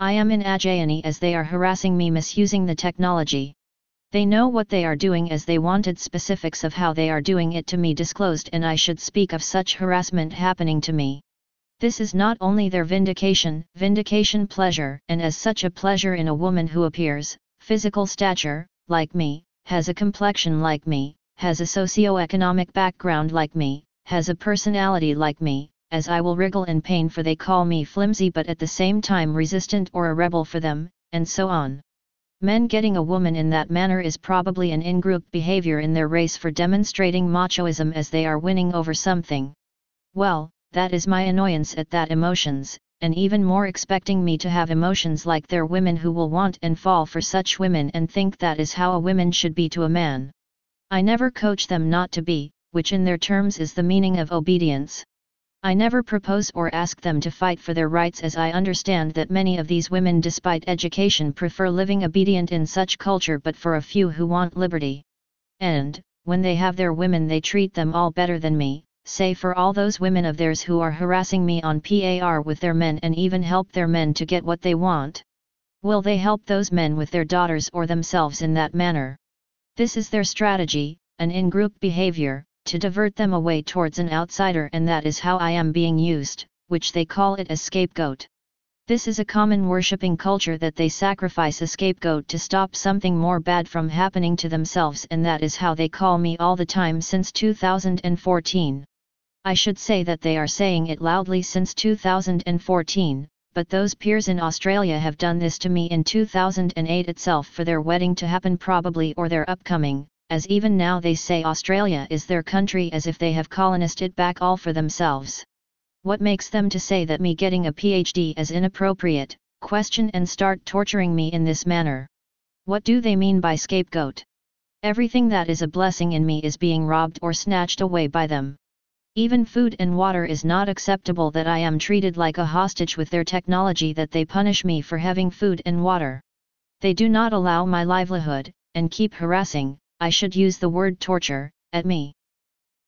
I am in Ajayani as they are harassing me misusing the technology. They know what they are doing as they wanted specifics of how they are doing it to me disclosed and I should speak of such harassment happening to me. This is not only their vindication, vindication pleasure, and as such a pleasure in a woman who appears, physical stature, like me, has a complexion like me, has a socio-economic background like me, has a personality like me, as I will wriggle in pain for they call me flimsy but at the same time resistant or a rebel for them, and so on. Men getting a woman in that manner is probably an in-group behavior in their race for demonstrating machoism as they are winning over something. Well, that is my annoyance at that emotions, and even more expecting me to have emotions like their women who will want and fall for such women and think that is how a woman should be to a man. I never coach them not to be, which in their terms is the meaning of obedience. I never propose or ask them to fight for their rights as I understand that many of these women despite education prefer living obedient in such culture but for a few who want liberty. And, when they have their women they treat them all better than me, say for all those women of theirs who are harassing me on PAR with their men and even help their men to get what they want. Will they help those men with their daughters or themselves in that manner? This is their strategy, an in-group behavior, to divert them away towards an outsider and that is how I am being used, which they call it a scapegoat. This is a common worshipping culture that they sacrifice a scapegoat to stop something more bad from happening to themselves and that is how they call me all the time since 2014. I should say that they are saying it loudly since 2014, but those peers in Australia have done this to me in 2008 itself for their wedding to happen probably or their upcoming, as even now they say Australia is their country as if they have colonized it back all for themselves. What makes them to say that me getting a PhD is inappropriate, question and start torturing me in this manner? What do they mean by scapegoat? Everything that is a blessing in me is being robbed or snatched away by them. Even food and water is not acceptable that I am treated like a hostage with their technology that they punish me for having food and water. They do not allow my livelihood, and keep harassing, I should use the word torture, at me.